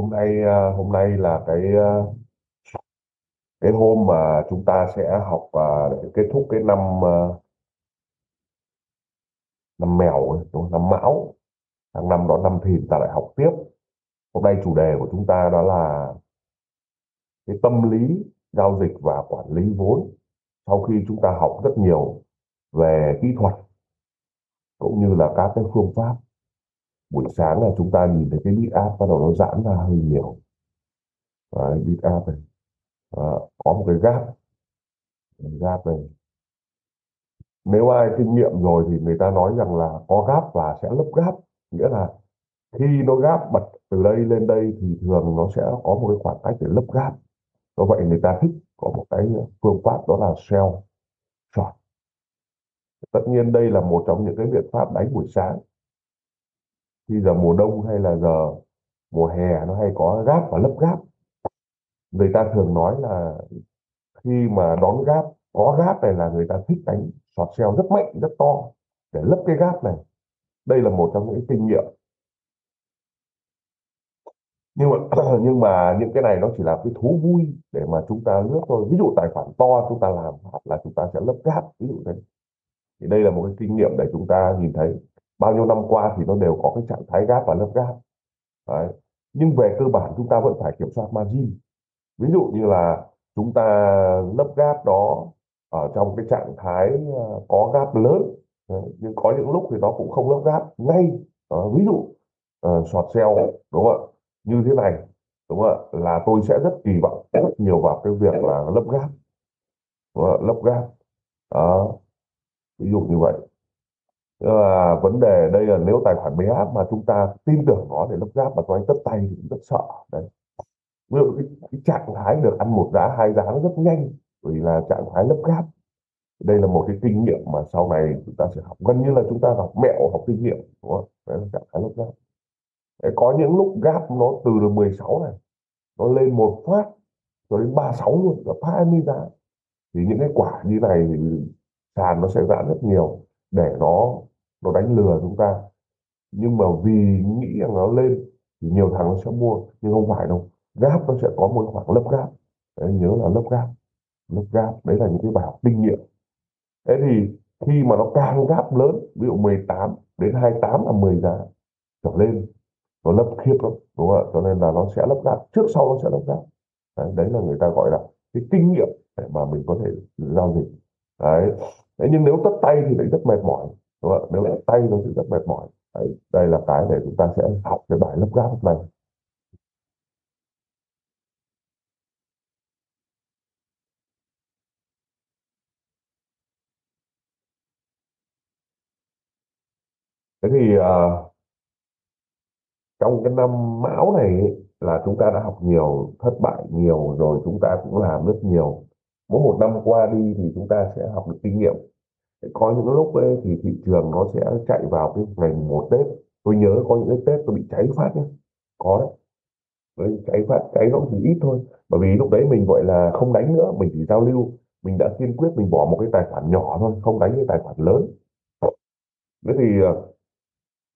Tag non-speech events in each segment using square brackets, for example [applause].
Hôm nay ờ, hôm nay là cái ờ, cái hôm mà chúng ta sẽ học và để kết thúc cái năm năm mèo ấy, đúng không? năm mão. Tháng năm đó năm thìn ta lại học tiếp. Hôm nay chủ đề của chúng ta đó là cái tâm lý giao dịch và quản lý vốn. Sau khi chúng ta học rất nhiều về kỹ thuật cũng như là các cái phương pháp buổi sáng là chúng ta nhìn thấy cái bit áp bắt đầu nó giãn ra hơi nhiều. Đấy, bit áp này à, có một cái gap gap này. Nếu ai kinh nghiệm rồi thì người ta nói rằng là có gáp và sẽ lấp gáp nghĩa là khi nó gáp bật từ đây lên đây thì thường nó sẽ có một cái khoảng cách để lấp gáp do vậy người ta thích có một cái phương pháp đó là sell short tất nhiên đây là một trong những cái biện pháp đánh buổi sáng khi giờ mùa đông hay là giờ mùa hè, nó hay có gáp và lấp gáp người ta thường nói là khi mà đón gáp có gáp này là người ta thích đánh sọt xeo rất mạnh, rất to để lấp cái gáp này. Đây là một trong những kinh nghiệm. Nhưng mà [clears throat] nhưng mà những cái này nó chỉ là cái thú vui để mà chúng ta lướt thôi. Ví dụ tài khoản to chúng ta làm là chúng ta sẽ lấp gáp ví dụ thế. Thì đây là một cái kinh nghiệm để chúng ta nhìn thấy bao nhiêu năm qua thì nó đều có cái trạng thái gap và lấp gap Đấy. nhưng về cơ bản chúng ta vẫn phải kiểm soát margin. Ví dụ như là chúng ta lấp gap đó ở trong cái trạng thái ờ, có gap lớn Đấy. nhưng có những lúc thì nó cũng không lấp gap ngay. À, ví dụ uh, short sell đúng không ạ? Như thế này đúng không ạ? Là tôi sẽ rất kỳ vọng rất nhiều vào cái việc là lấp gap đúng không? lấp gap đó. Ví dụ như vậy. Nhưng mà vấn đề đây là nếu tài khoản bé mà chúng ta tin tưởng nó để lấp gáp mà cho anh tất tay thì cũng rất sợ. Đấy. Ví dụ cái, cái trạng thái được ăn một giá hai giá nó rất nhanh vì là trạng thái lấp gáp đây là một cái kinh nghiệm mà sau này chúng ta sẽ học. Gần như là chúng ta học mẹo học kinh nghiệm đúng không? Đấy là trạng thái lấp gáp Đấy, có những lúc gáp nó từ được 16 này nó lên một phát cho đến 36 luôn là 20 giá. Thì những cái quả như này thì sàn nó sẽ giãn rất nhiều để nó nó đánh lừa chúng ta. Nhưng mà vì nghĩ rằng nó lên thì nhiều thằng nó sẽ mua nhưng không phải đâu. Gáp nó sẽ có một khoảng lấp gáp. Đấy, nhớ là lấp gáp. Lấp gáp đấy là những cái bài học kinh nghiệm. Thế thì khi mà nó càng gáp lớn ví dụ 18 đến 28 là 10 giá trở lên nó lấp khiếp lắm đúng không ạ? Cho nên là nó sẽ lấp gáp. Trước sau nó sẽ lấp gáp. Đấy, đấy là người ta gọi là cái kinh nghiệm để mà mình có thể giao dịch. Đấy. Đấy nhưng nếu tất tay thì lại rất mệt mỏi đúng không? nếu tay nó sẽ rất mệt mỏi. Đấy, đây là cái để chúng ta sẽ học cái bài lớp gáp này. Thế thì uh, trong cái năm mão này là chúng ta đã học nhiều thất bại nhiều rồi chúng ta cũng làm rất nhiều. Mỗi một năm qua đi thì chúng ta sẽ học được kinh nghiệm có những lúc ấy, thì thị trường nó sẽ chạy vào cái ngày một Tết. Tôi nhớ có những cái Tết tôi bị cháy phát nhé có đấy. Đấy, cháy phát cháy nó chỉ ít thôi. Bởi vì lúc đấy mình gọi là không đánh nữa mình chỉ giao lưu. Mình đã kiên quyết mình bỏ một cái tài khoản nhỏ thôi không đánh cái tài khoản lớn. Thế thì ờ,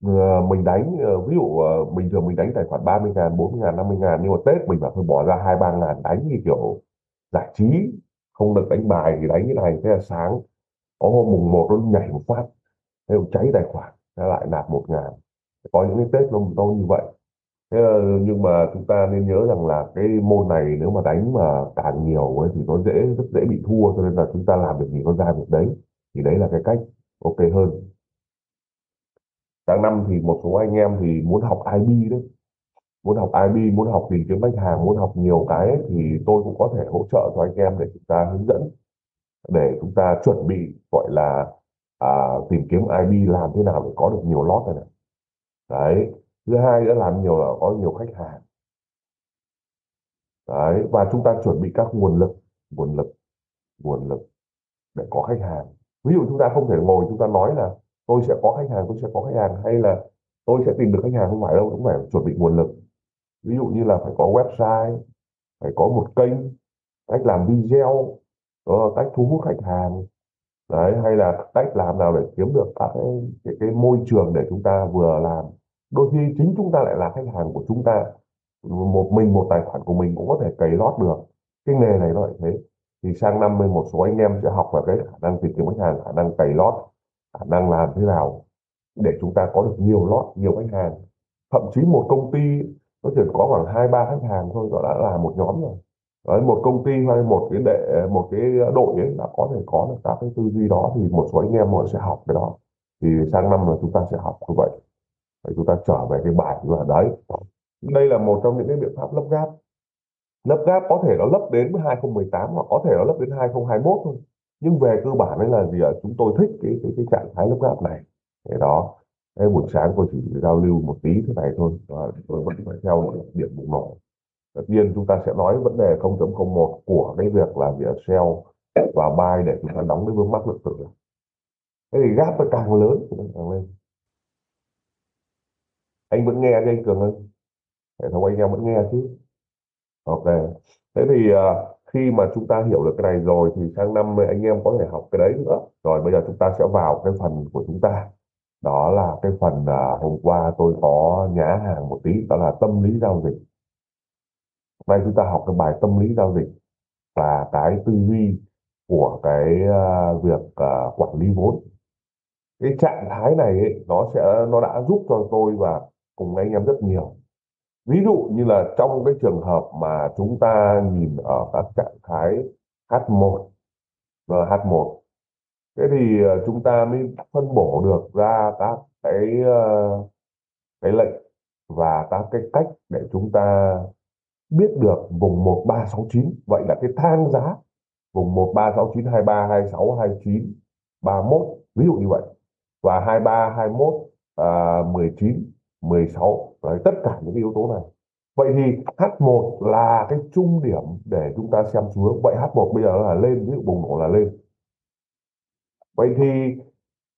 ờ, mình đánh ờ, ví dụ bình thường mình đánh tài khoản 30 ngàn 40 ngàn 50 ngàn nhưng mà Tết mình bảo thôi bỏ ra hai ba ngàn đánh như kiểu giải trí không được đánh bài thì đánh cái này. Thế là sáng có hôm mùng một nó nhảy một phát thế cháy tài khoản nó lại nạp một ngàn. Có những cái Tết nó, to như vậy. Thế, là- nhưng mà chúng ta nên nhớ rằng là cái môn này nếu mà đánh mà càng nhiều ấy, thì nó dễ rất dễ bị thua cho nên là chúng ta làm được gì con ra được đấy. Thì đấy là cái cách ok hơn. Tháng năm thì một số anh em thì muốn học IB đấy. Muốn học IB muốn học tìm kiếm khách hàng muốn học nhiều cái ấy, thì tôi cũng có thể hỗ trợ cho anh em để chúng ta hướng dẫn để chúng ta chuẩn bị gọi là à, tìm kiếm IP làm thế nào để có được nhiều lót này này. Đấy thứ hai nữa làm nhiều là có nhiều khách hàng. Đấy và chúng ta chuẩn bị các nguồn lực nguồn lực nguồn lực để có khách hàng. Ví dụ chúng ta không thể ngồi chúng ta nói là tôi sẽ có khách hàng tôi sẽ có khách hàng hay là tôi sẽ tìm được khách hàng không phải đâu cũng phải chuẩn bị nguồn lực. Ví dụ như là phải có website phải có một kênh cách làm video đó là cách thu hút khách hàng. Đấy hay là cách làm nào để kiếm được các cái, cái, cái môi trường để chúng ta vừa làm. Đôi khi chính chúng ta lại là khách hàng của chúng ta. Một mình một tài khoản của mình cũng có thể cày lót được. Cái nghề này nó lại thế. Thì sang năm mươi một số anh em sẽ học về cái khả năng tìm kiếm khách hàng khả năng cày lót khả năng làm thế nào để chúng ta có được nhiều lót nhiều khách hàng. Thậm chí một công ty nó chỉ có khoảng hai ba khách hàng thôi đó đã là một nhóm rồi. Đấy, một công ty hay một cái đệ một cái đội ấy đã có thể có được các cái tư duy đó thì một số anh em họ sẽ học cái đó. Thì sang năm là chúng ta sẽ học như vậy. Để chúng ta trở về cái bài là đấy. Đây là một trong những cái biện pháp lấp gáp lấp gáp có thể nó lấp đến 2018 hoặc có thể nó lấp đến 2021 thôi. Nhưng về cơ bản đấy là gì ạ? Chúng tôi thích cái cái, cái trạng thái lấp gáp này. Để đó Thế buổi sáng tôi chỉ giao lưu một tí thế này thôi. Và tôi vẫn phải theo điểm bùng nổ tất nhiên chúng ta sẽ nói vấn đề 0.01 của cái việc là việc sell và buy để chúng ta đóng cái vướng mắc lượng tử thế thì gap nó càng lớn thì nó càng lên. Anh vẫn nghe chứ anh Cường ơi hệ thống anh em vẫn nghe chứ. Ok. Thế thì uh, khi mà chúng ta hiểu được cái này rồi thì sang năm anh em có thể học cái đấy nữa. Rồi bây giờ chúng ta sẽ vào cái phần của chúng ta. Đó là cái phần uh, hôm qua tôi có nhá hàng một tí đó là tâm lý giao dịch nay chúng ta học cái bài tâm lý giao dịch và cái tư duy của cái uh, việc uh, quản lý vốn. Cái trạng thái này ấy, nó sẽ nó đã giúp cho tôi và cùng anh em rất nhiều. Ví dụ như là trong cái trường hợp mà chúng ta nhìn ở các trạng thái H1 và H1 thế thì ờ, chúng ta mới phân bổ được ra các cái cái lệnh và các cái cách để chúng ta biết được vùng 1369 vậy là cái thang giá vùng 1369 23 26 29 31 ví dụ như vậy. Và 23 21 à, 19 16 đấy, tất cả những cái yếu tố này. Vậy thì H1 là cái trung điểm để chúng ta xem xu hướng. Vậy H1 bây giờ là lên ví dụ bùng nổ là lên. Vậy thì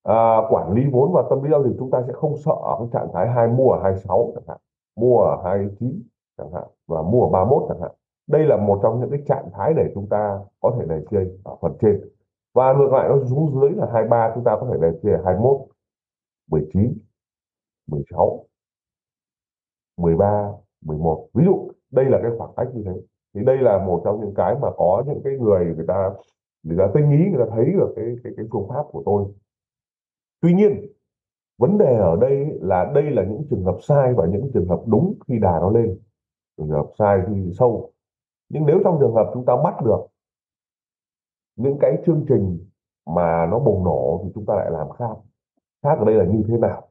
à, quản lý vốn và tâm lý giao dịch chúng ta sẽ không sợ ở cái trạng thái hai mua ở 26 chẳng hạn. Mua ở 29 chẳng hạn, và mua ở 31 chẳng hạn. Đây là một trong những cái trạng thái để chúng ta có thể đề chơi ở phần trên. Và ngược lại, nó xuống dưới là 23 chúng ta có thể đề chơi ở 21 19 16 13 11 ví dụ, đây là cái khoảng cách như thế. Thì đây là một trong những cái mà có những cái người người ta người ta tinh ý, người ta thấy được cái cái cái phương pháp của tôi. Tuy nhiên, vấn đề ở đây là đây là những trường hợp sai và những trường hợp đúng khi đà nó lên trường hợp sai thì sâu. Nhưng nếu trong trường hợp chúng ta bắt được những cái chương trình mà nó bùng nổ thì chúng ta lại làm khác. Khác ở đây là như thế nào?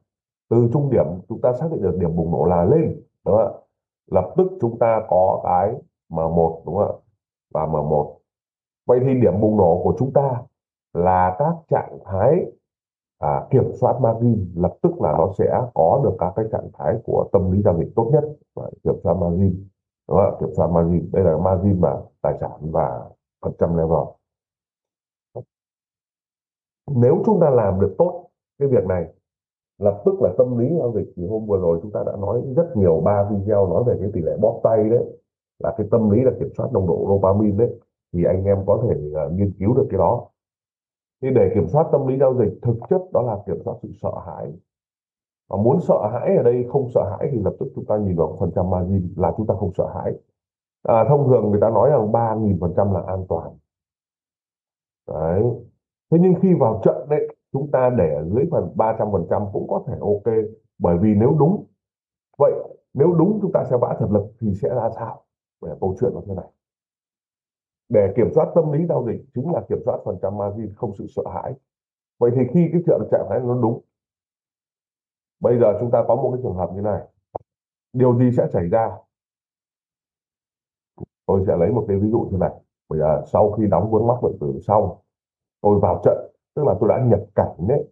Từ trung điểm chúng ta xác định được điểm bùng nổ là lên, đúng không ạ? Lập tức chúng ta có cái M1 đúng không ạ? Và M1 vậy thì điểm bùng nổ của chúng ta là các trạng thái à, kiểm soát margin lập tức là nó sẽ có được các cái trạng thái của tâm lý giao dịch tốt nhất. Và kiểm soát margin đúng không? kiểm soát margin đây là margin mà tài sản và phần trăm level nếu chúng ta làm được tốt cái việc này lập tức là tâm lý giao dịch thì hôm vừa rồi chúng ta đã nói rất nhiều ba video nói về cái tỷ lệ bóp tay đấy là cái tâm lý là kiểm soát nồng độ dopamine đấy. Thì anh em có thể uh, nghiên cứu được cái đó thì để kiểm soát tâm lý giao dịch thực chất đó là kiểm soát sự sợ hãi. Và muốn sợ hãi ở đây không sợ hãi thì lập tức chúng ta nhìn vào phần trăm margin là chúng ta không sợ hãi. À, thông thường người ta nói rằng ba nghìn phần trăm là an toàn. Đấy. Thế nhưng khi vào trận đấy chúng ta để ở dưới phần 300% cũng có thể ok. Bởi vì nếu đúng vậy nếu đúng chúng ta sẽ vã thật lực thì sẽ ra sao? Về câu chuyện nó thế này để kiểm soát tâm lý giao dịch chính là kiểm soát phần trăm margin không sự sợ hãi. Vậy thì khi cái chuyện trạng thái nó đúng bây giờ chúng ta có một cái trường hợp như này. Điều gì sẽ xảy ra? Tôi sẽ lấy một cái ví dụ như này. Bây giờ sau khi đóng vướng mắc lượng tử xong tôi vào trận tức là tôi đã nhập cảnh đấy.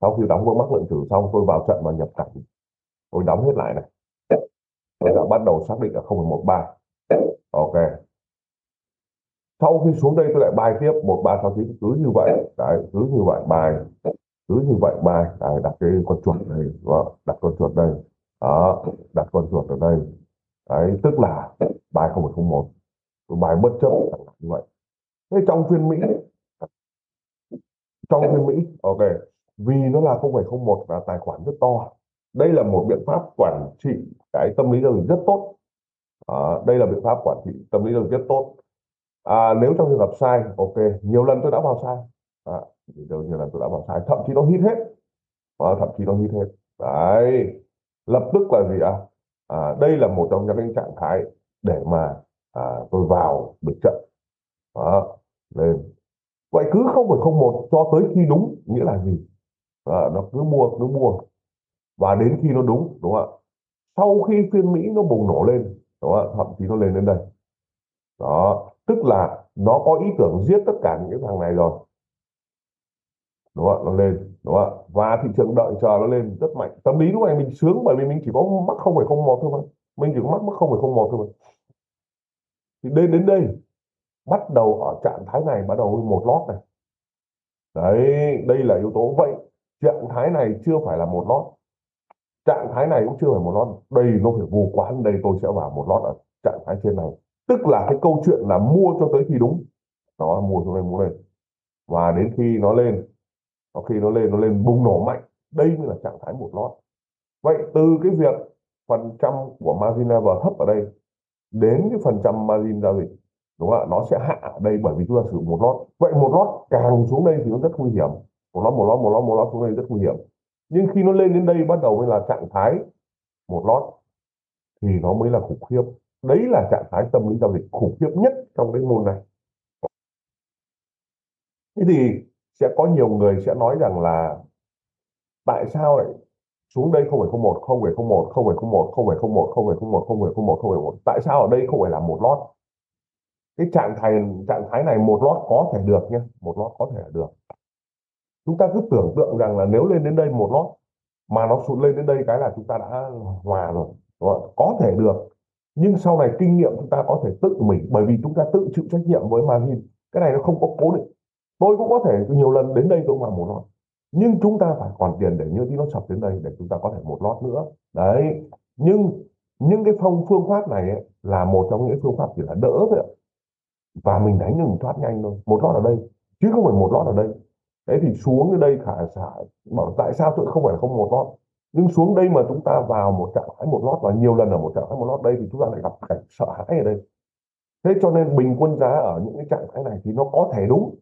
Sau khi đóng vướng mắc lượng tử xong tôi vào trận và nhập cảnh. Tôi đóng hết lại này. Tôi đã bắt đầu xác định là 0,13 ok sau khi xuống đây tôi lại bài tiếp một ba sáu chín. Cứ như vậy đấy cứ như vậy bài cứ như vậy bài đấy, đặt cái con chuột này vâng, đặt con chuột đây. Đó đặt con chuột ở đây. Đấy tức là bài 0,01 tôi bài bất chấp như vậy. Thế trong phiên mỹ trong phiên mỹ ok vì nó là 0,01 và tài khoản rất to. Đây là một biện pháp quản trị cái tâm lý giao dịch rất tốt. À, đây là biện pháp quản trị tâm lý giao dịch rất tốt à, nếu trong trường hợp sai ok nhiều lần tôi đã vào sai. À, nhiều lần tôi đã vào sai thậm chí nó hít hết. À, thậm chí nó hít hết. Đấy lập tức là gì ạ? À? à, đây là một trong những trạng thái để mà à, tôi vào được trận. Đó, lên vậy cứ không phải không một cho tới khi đúng nghĩa là gì? À, nó cứ mua cứ mua. Và đến khi nó đúng đúng không ạ? Sau khi phiên mỹ nó bùng nổ lên đúng không ạ? Thậm chí nó lên đến đây. Đó tức là nó có ý tưởng giết tất cả những cái thằng này rồi. Đúng không nó lên, đúng không và thị trường đợi chờ nó lên rất mạnh. Tâm lý lúc này mình sướng bởi vì mình chỉ có mắc không phải không một thôi mà. Mình chỉ có mắc mắc không phải không một thôi mà. Thì đến đến đây, bắt đầu ở trạng thái này bắt đầu một lót này. Đấy, đây là yếu tố. Vậy, trạng thái này chưa phải là một lót. Trạng thái này cũng chưa phải một lót. Đây nó phải vô quán, đây tôi sẽ vào một lót ở trạng thái trên này tức là cái câu chuyện là mua cho tới khi đúng. Đó, mua cho lên mua lên và đến khi nó lên có khi nó lên nó lên bùng nổ mạnh. Đây mới là trạng thái một lót. Vậy từ cái việc phần trăm của margin level thấp ở đây đến cái phần trăm margin giao dịch, đúng không ạ? Nó sẽ hạ ở đây bởi vì chúng ta sử dụng một lót. Vậy một lót càng xuống đây thì nó rất nguy hiểm. Một lót một lót một lót một lót xuống đây rất nguy hiểm. Nhưng khi nó lên đến đây bắt đầu mới là trạng thái một lót thì nó mới là khủng khiếp đấy là trạng thái tâm lý giao dịch khủng khiếp nhất trong cái môn này. Thế thì sẽ có nhiều người sẽ nói rằng là tại sao lại xuống đây không phải không một, không phải không một, không phải không một, không phải không một, không phải không một, không phải không một, không phải một. Tại sao ở đây không phải là một lót cái trạng thái trạng thái này một lót có thể được nhé một lót có thể được. Chúng ta cứ tưởng tượng rằng là nếu lên đến đây một lót mà nó sụt lên đến đây cái là chúng ta đã hòa rồi có thể được nhưng sau này kinh nghiệm chúng ta có thể tự mình bởi vì chúng ta tự chịu trách nhiệm với margin. Cái này nó không có cố định. Tôi cũng có thể nhiều lần đến đây tôi mà một lót nhưng chúng ta phải còn tiền để như tí nó sập đến đây để chúng ta có thể một lót nữa. Đấy. Nhưng những cái phong phương pháp này ấy, là một trong những phương pháp chỉ là đỡ thôi và mình đánh nhưng mình thoát nhanh thôi. Một lót ở đây. Chứ không phải một lót ở đây. Đấy thì xuống ở đây khả xả bảo tại sao tôi không phải không một lót nhưng xuống đây mà chúng ta vào một trạng thái một lót, và nhiều lần ở một trạng thái một lót đây thì chúng ta lại gặp cảnh sợ hãi ở đây. Thế cho nên bình quân giá ở những cái trạng thái này thì nó có thể đúng.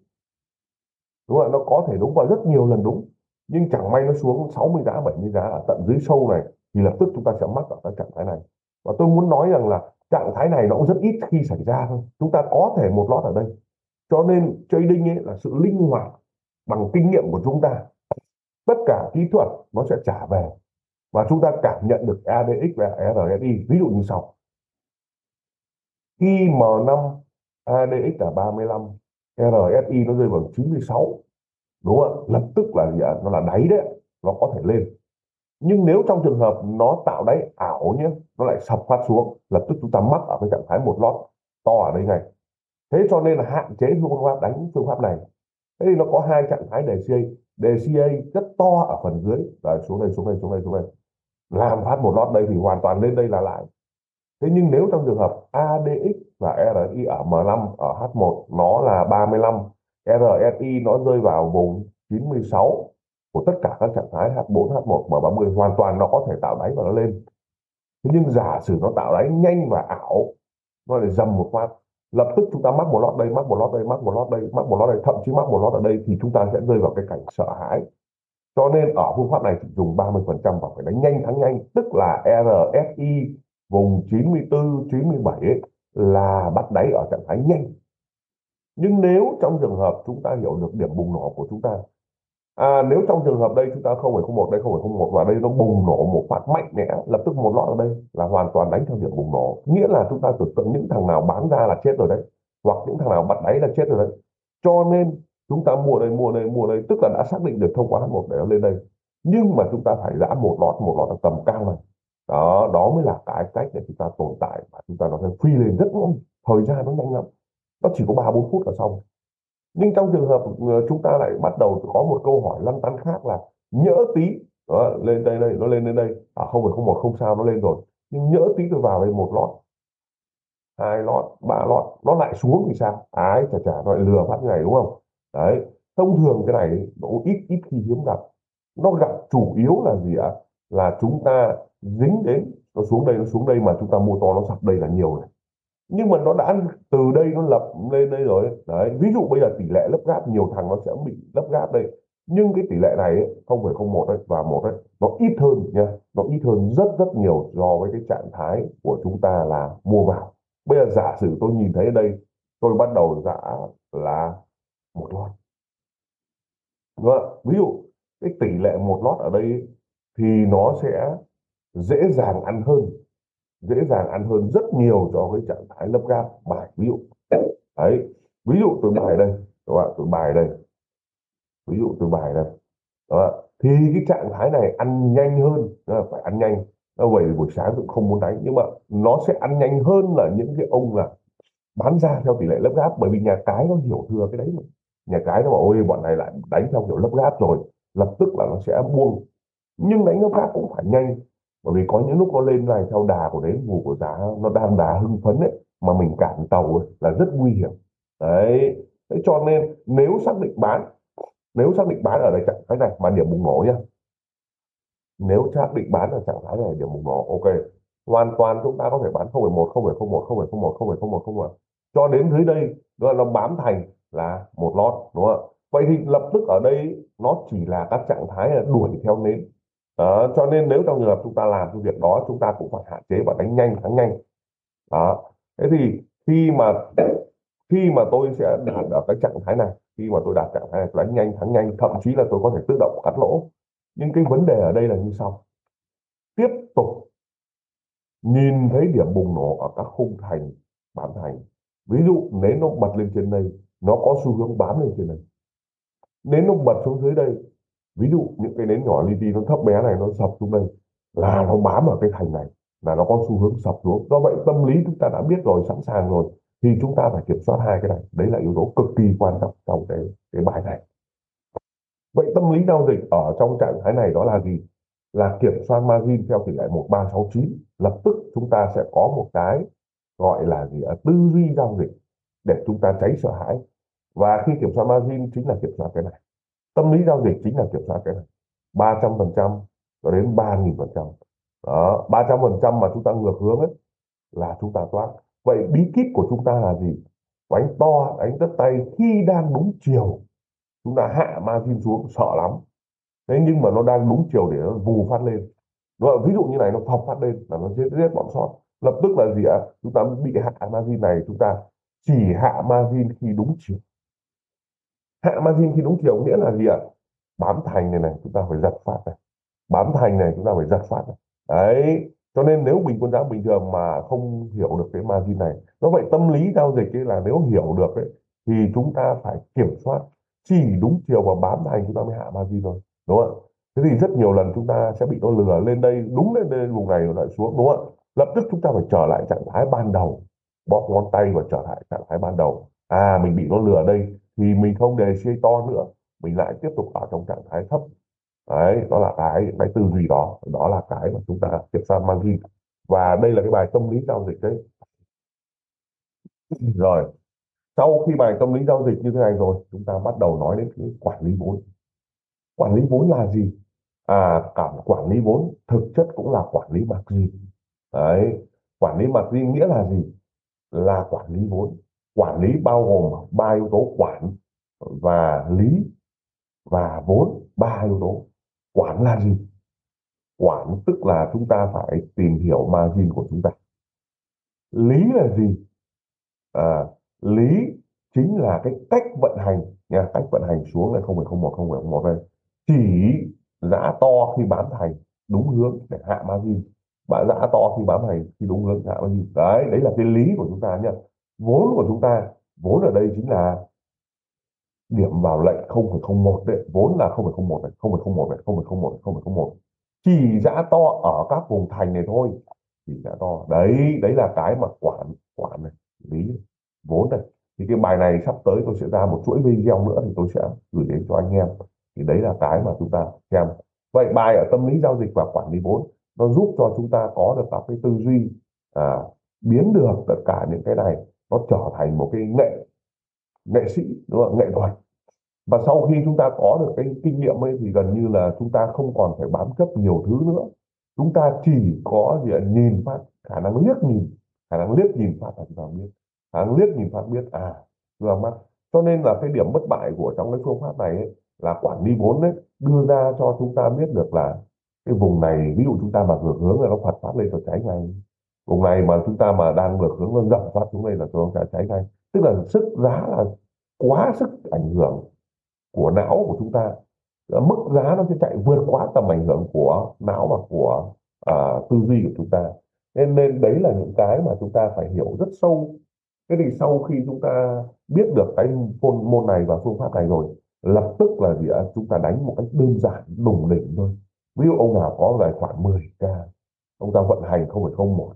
Đúng không nó có thể đúng và rất nhiều lần đúng. Nhưng chẳng may nó xuống 60 giá 70 giá ở tận dưới sâu này thì lập tức chúng ta sẽ mắc ở cái trạng thái này. Và tôi muốn nói rằng là trạng thái này nó cũng rất ít khi xảy ra thôi. Chúng ta có thể một lót ở đây. Cho nên trading ấy là sự linh hoạt bằng kinh nghiệm của chúng ta tất cả kỹ thuật nó sẽ trả về. Và chúng ta cảm nhận được ADX và RSI ví dụ như sau. Khi M5 ADX là 35 RSI nó rơi vào 96 đúng không lập tức là gì ạ? Nó là đáy đấy nó có thể lên. Nhưng nếu trong trường hợp nó tạo đáy ảo nhé, nó lại sập phát xuống, lập tức chúng ta mắc ở cái trạng thái một lót to ở đây này thế cho nên là hạn chế phương pháp đánh phương pháp này. Thế thì nó có hai trạng thái DCA DCA rất to ở phần dưới. Rồi xuống đây xuống đây xuống đây xuống đây. Làm phát một lót đây thì hoàn toàn lên đây là lại. Thế nhưng nếu trong trường hợp ADX và RSI ở M5 ở H1 nó là 35 RSI nó rơi vào vùng 96 của tất cả các trạng thái H4, H1, M30 hoàn toàn nó có thể tạo đáy và nó lên. Thế nhưng giả sử nó tạo đáy nhanh và ảo nó lại dầm một phát lập tức chúng ta mắc một lót đây mắc một lót đây mắc một lót đây mắc một lót đây thậm chí mắc một lót ở đây thì chúng ta sẽ rơi vào cái cảnh sợ hãi. Cho nên ở phương pháp này chỉ dùng 30% và phải đánh nhanh thắng nhanh. Tức là RSI vùng 94 97 ấy, là bắt đáy ở trạng thái nhanh. Nhưng nếu trong trường hợp chúng ta hiểu được điểm bùng nổ của chúng ta à, nếu trong trường hợp đây chúng ta không phải không một đây không phải không một và đây nó bùng nổ một phát mạnh mẽ lập tức một lót ở đây là hoàn toàn đánh theo điểm bùng nổ. Nghĩa là chúng ta tưởng tượng những thằng nào bán ra là chết rồi đấy hoặc những thằng nào bắt đáy là chết rồi đấy. Cho nên chúng ta mua đây mua đây mua đây tức là đã xác định được thông qua H1 để nó lên đây. Nhưng mà chúng ta phải giãn một lót một lót ở tầm cao này. Đó đó mới là cái cách để chúng ta tồn tại và chúng ta nó sẽ phi lên rất nhanh. Thời gian nó nhanh lắm. Nó chỉ có ba bốn phút là xong nhưng trong trường hợp ờ, chúng ta lại bắt đầu có một câu hỏi lăn tăn khác là nhỡ tí đó, lên đây đây nó lên đến đây. À không phải không một không sao nó lên rồi. Nhưng nhỡ tí tôi vào đây một lót hai lót ba lót nó lại xuống thì sao? Ái chả chả nó lại lừa phát ngày đúng không? Đấy thông thường cái này nó ít ít khi hiếm gặp. Nó gặp chủ yếu là gì ạ? Là chúng ta dính đến nó xuống đây nó xuống đây mà chúng ta mua to nó sập đây là nhiều này nhưng mà nó đã từ đây nó lập lên đây rồi. Đấy, ví dụ bây giờ tỷ lệ lấp gáp nhiều thằng nó sẽ bị lấp gáp đây. Nhưng cái tỷ lệ này không phải không một đấy và một đấy nó ít hơn nha nó ít hơn rất rất nhiều so với cái trạng thái của chúng ta là mua vào. Bây giờ giả sử tôi nhìn thấy ở đây, tôi bắt đầu giả là một lót. Đúng không? ví dụ, cái tỷ lệ một lót ở đây thì nó sẽ dễ dàng ăn hơn dễ dàng ăn hơn rất nhiều cho cái trạng thái lấp gáp. Bài ví dụ. Đấy ví dụ tôi bài đây các bạn tôi bài đây. Ví dụ tôi bài đây. Đó. thì cái trạng thái này ăn nhanh hơn đó, phải ăn nhanh. Nó vì buổi sáng cũng không muốn đánh nhưng mà nó sẽ ăn nhanh hơn là những cái ông là bán ra theo tỷ lệ lấp gáp bởi vì nhà cái nó hiểu thừa cái đấy mà. Nhà cái nó bảo ôi bọn này lại đánh theo kiểu lấp gáp rồi lập tức là nó sẽ buông. Nhưng đánh lấp gáp cũng phải nhanh bởi vì có những lúc nó lên này theo đà của đấy ngủ của giá nó đang đà hưng phấn ấy mà mình cản tàu ấy, là rất nguy hiểm. Đấy. Thế cho nên nếu xác định bán nếu xác định bán ở đây trạng thái này mà điểm bùng nổ nhá. Nếu xác định bán ở trạng thái này điểm bùng nổ ok. Hoàn toàn chúng ta có thể bán 0,1 0,01 0,01 0,01 0,1 cho đến dưới đây đó là nó bám thành là một lót đúng không vậy thì lập tức ở đây nó chỉ là các trạng thái là đuổi theo nến đó, cho nên nếu trong trường hợp chúng ta làm cái việc đó chúng ta cũng phải hạn chế và đánh nhanh thắng nhanh. Đó. Thế thì khi mà khi mà tôi sẽ đạt ở cái trạng thái này khi mà tôi đạt trạng thái này tôi đánh nhanh thắng nhanh thậm chí là tôi có thể tự động cắt lỗ. Nhưng cái vấn đề ở đây là như sau. Tiếp tục nhìn thấy điểm bùng nổ ở các khung thành bán thành. Ví dụ nếu nó bật lên trên đây nó có xu hướng bám lên trên này nếu nó bật xuống dưới đây ví dụ những cái nến nhỏ li ti nó thấp bé này, nó sập xuống đây, là nó bám ở cái thành này, là nó có xu hướng sập xuống. Do vậy tâm lý chúng ta đã biết rồi, sẵn sàng rồi, thì chúng ta phải kiểm soát hai cái này. Đấy là yếu tố cực kỳ quan trọng trong cái cái bài này. Vậy tâm lý giao dịch ở trong trạng thái này đó là gì? Là kiểm soát margin theo tỷ lệ 1369 lập tức chúng ta sẽ có một cái gọi là gì ở tư duy giao dịch để chúng ta tránh sợ hãi. Và khi kiểm soát margin chính là kiểm soát cái này tâm lý giao dịch chính là kiểm soát cái này. ba trăm phần trăm cho đến ba nghìn phần trăm. Đó, ba trăm phần trăm mà chúng ta ngược hướng ấy là chúng ta thoát vậy bí kíp của chúng ta là gì? Đánh to đánh tất tay, khi đang đúng chiều, chúng ta hạ margin xuống, sợ lắm. Thế nhưng mà nó đang đúng chiều để nó vù phát lên. Đúng không? ví dụ như này, nó phọc phát lên là nó giết giết bọn sót lập tức là gì ạ? Chúng ta bị hạ margin này, chúng ta chỉ hạ margin khi đúng chiều hạ margin khi đúng chiều nghĩa là gì ạ? Bám thành này này chúng ta phải giật phát này. Bám thành này chúng ta phải giật phát này. Đấy cho nên nếu bình quân giá bình thường mà không hiểu được cái margin này nó vậy tâm lý giao dịch ấy là nếu hiểu được ấy, thì chúng ta phải kiểm soát. Chỉ đúng chiều và bám thành chúng ta mới hạ margin thôi đúng không thế thì rất nhiều lần chúng ta sẽ bị nó lừa lên đây đúng lên đây vùng này rồi lại xuống đúng không lập tức chúng ta phải trở lại trạng thái ban đầu bóp ngón tay và trở lại trạng thái ban đầu. À mình bị nó lừa đây thì mình không đề xây to nữa mình lại tiếp tục ở trong trạng thái thấp. Đấy đó là cái cái tư duy đó đó là cái mà chúng ta kiểm soát margin và đây là cái bài tâm lý giao dịch đấy. Rồi sau khi bài tâm lý giao dịch như thế này rồi chúng ta bắt đầu nói đến cái quản lý vốn. Quản lý vốn là gì? À cả quản lý vốn thực chất cũng là quản lý margin đấy quản lý margin nghĩa là gì? Là quản lý vốn quản lý bao gồm ba yếu tố quản và lý và vốn ba yếu tố. Quản là gì? Quản tức là chúng ta phải tìm hiểu margin của chúng ta. Lý là gì? À, lý chính là cái cách vận hành nha cách vận hành xuống là không phải không một không phải một đây. Chỉ giá to khi bán thành đúng hướng để hạ margin. Bạn giá to khi bán thành khi đúng hướng hạ margin. Đấy đấy là cái lý của chúng ta nhá vốn của chúng ta vốn ở đây chính là điểm vào lệnh 0,01 đấy. Vốn là 0,01 này 0,01 này 0,01 này 0,01 chỉ giã to ở các vùng thành này thôi. Chỉ giã to. Đấy đấy là cái mà quản quản này lý vốn này. Thì cái bài này sắp tới tôi sẽ ra một chuỗi video nữa thì tôi sẽ gửi đến cho anh em. Thì đấy là cái mà chúng ta xem. Vậy bài ở tâm lý giao dịch và quản lý vốn nó giúp cho chúng ta có được các cái tư duy à, biến được tất cả những cái này nó trở thành một cái nghệ nghệ sĩ đúng không? nghệ thuật. Và sau khi chúng ta có được cái kinh nghiệm ấy thì gần như là chúng ta không còn phải bám chấp nhiều thứ nữa. Chúng ta chỉ có gì nhìn phát khả năng liếc nhìn khả năng liếc nhìn phát là chúng ta biết. Khả năng liếc nhìn phát biết à vừa mắt cho nên là cái điểm bất bại của trong cái phương pháp này ấy, là quản lý vốn đấy đưa ra cho chúng ta biết được là cái vùng này ví dụ chúng ta mà ngược hướng là nó phật phát lên rồi cháy ngay vùng này mà chúng ta mà đang được hướng lên rộng phát xuống đây là chúng ta cháy ngay. Tức là sức giá là quá sức ảnh hưởng của não của chúng ta. Mức giá nó sẽ chạy vượt quá tầm ảnh hưởng của não và của à, tư duy của chúng ta. Nên nên đấy là những cái mà chúng ta phải hiểu rất sâu. Thế thì sau khi chúng ta biết được cái môn môn này và phương pháp này rồi lập tức là gì ạ? Chúng ta đánh một cách đơn giản đùng đỉnh thôi. Ví dụ ông nào có tài khoản 10k ông ta vận hành 0,01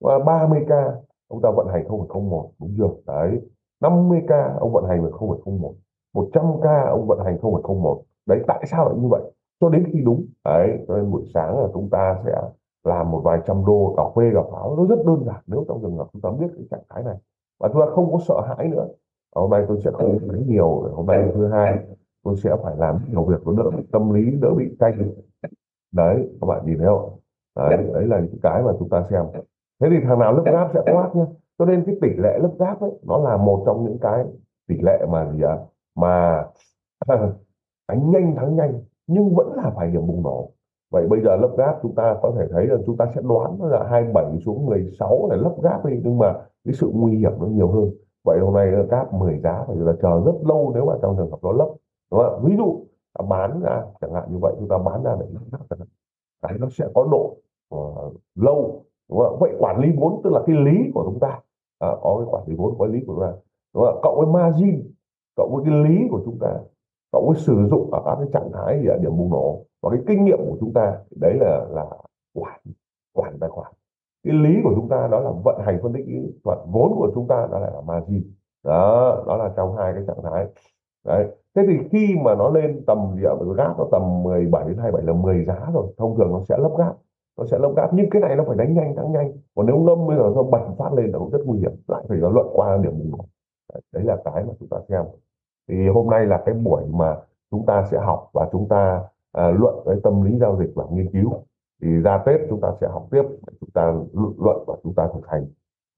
và 30k ông ta vận hành 0,01 đúng chưa? Đấy. 50k ông vận hành được 0,01 100k ông vận hành 0,01 đấy tại sao lại như vậy? Cho đến khi đúng. Đấy cho nên buổi sáng là chúng ta sẽ làm một vài trăm đô cà phê cà pháo. Nó rất đơn giản. Nếu trong trường hợp chúng ta biết cái trạng thái này. Và chúng ta không có sợ hãi nữa. Hôm nay tôi sẽ không nói nhiều. Hôm nay thứ hai. Tôi sẽ phải làm nhiều việc. Nó đỡ bị tâm lý đỡ bị canh đấy các bạn nhìn thấy không? Đấy, đấy là những cái mà chúng ta xem thế thì thằng nào lấp gáp sẽ thoát nhé cho nên cái tỷ lệ lấp gáp ấy nó là một trong những cái tỷ lệ mà gì ạ? Mà [laughs] đánh nhanh thắng nhanh nhưng vẫn là phải điểm bùng nổ. Vậy bây giờ lấp gáp chúng ta có thể thấy là chúng ta sẽ đoán là 27 xuống 16 để lấp gáp đi nhưng mà cái sự nguy hiểm nó nhiều hơn. Vậy hôm nay gáp 10 giá phải là chờ rất lâu nếu mà trong trường hợp nó lấp đúng không? ví dụ ta bán ra chẳng hạn như vậy chúng ta bán ra để lấp gáp cái nó sẽ có độ uh, lâu đúng không? vậy quản lý vốn tức là cái lý của chúng ta. À, có cái quản lý vốn có lý của chúng ta. Đúng không? cộng với margin cộng với cái lý của chúng ta cộng với sử dụng ở các cái trạng thái gì ở điểm bùng nổ và cái kinh nghiệm của chúng ta đấy là là quản quản tài khoản. Cái lý của chúng ta đó là vận hành phân tích thuật vốn của chúng ta đó là margin. Đó đó là trong hai cái trạng thái. Đấy thế thì khi mà nó lên tầm gì ạ? Gáp nó tầm 17 đến 27 là 10 giá rồi thông thường nó sẽ lấp gáp nó sẽ lấp đáp nhưng cái này nó phải đánh nhanh thắng nhanh. Còn nếu ngâm bây giờ nó bật phát lên là cũng rất nguy hiểm. Lại phải nó luận qua điểm mù. Đấy là cái mà chúng ta xem. Thì hôm nay là cái buổi mà chúng ta sẽ học và chúng ta à, luận cái tâm lý giao dịch và nghiên cứu. Thì ra Tết chúng ta sẽ học tiếp chúng ta luận và chúng ta thực hành.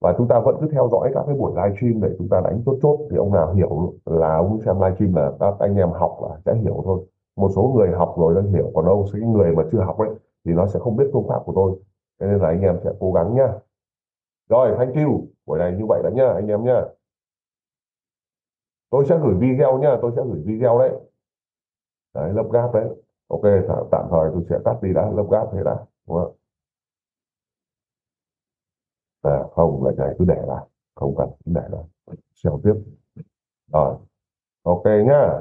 Và chúng ta vẫn cứ theo dõi các cái buổi livestream để chúng ta đánh chốt chốt. Thì ông nào hiểu là ông xem livestream là các anh em học là sẽ hiểu thôi. Một số người học rồi đã hiểu còn đâu số người mà chưa học ấy thì nó sẽ không biết phương pháp của tôi. Thế nên là anh em sẽ cố gắng nhá. Rồi thank you. Buổi này như vậy đã nhá anh em nhá. Tôi sẽ gửi video nhá tôi sẽ gửi video đấy. Đấy lắp gáp đấy. Ok tạm thời tôi sẽ tắt đi đã lắp gáp thế đã đúng không à, không lại này cứ để lại. Không cần để lại. Xem tiếp. Rồi ok nhá.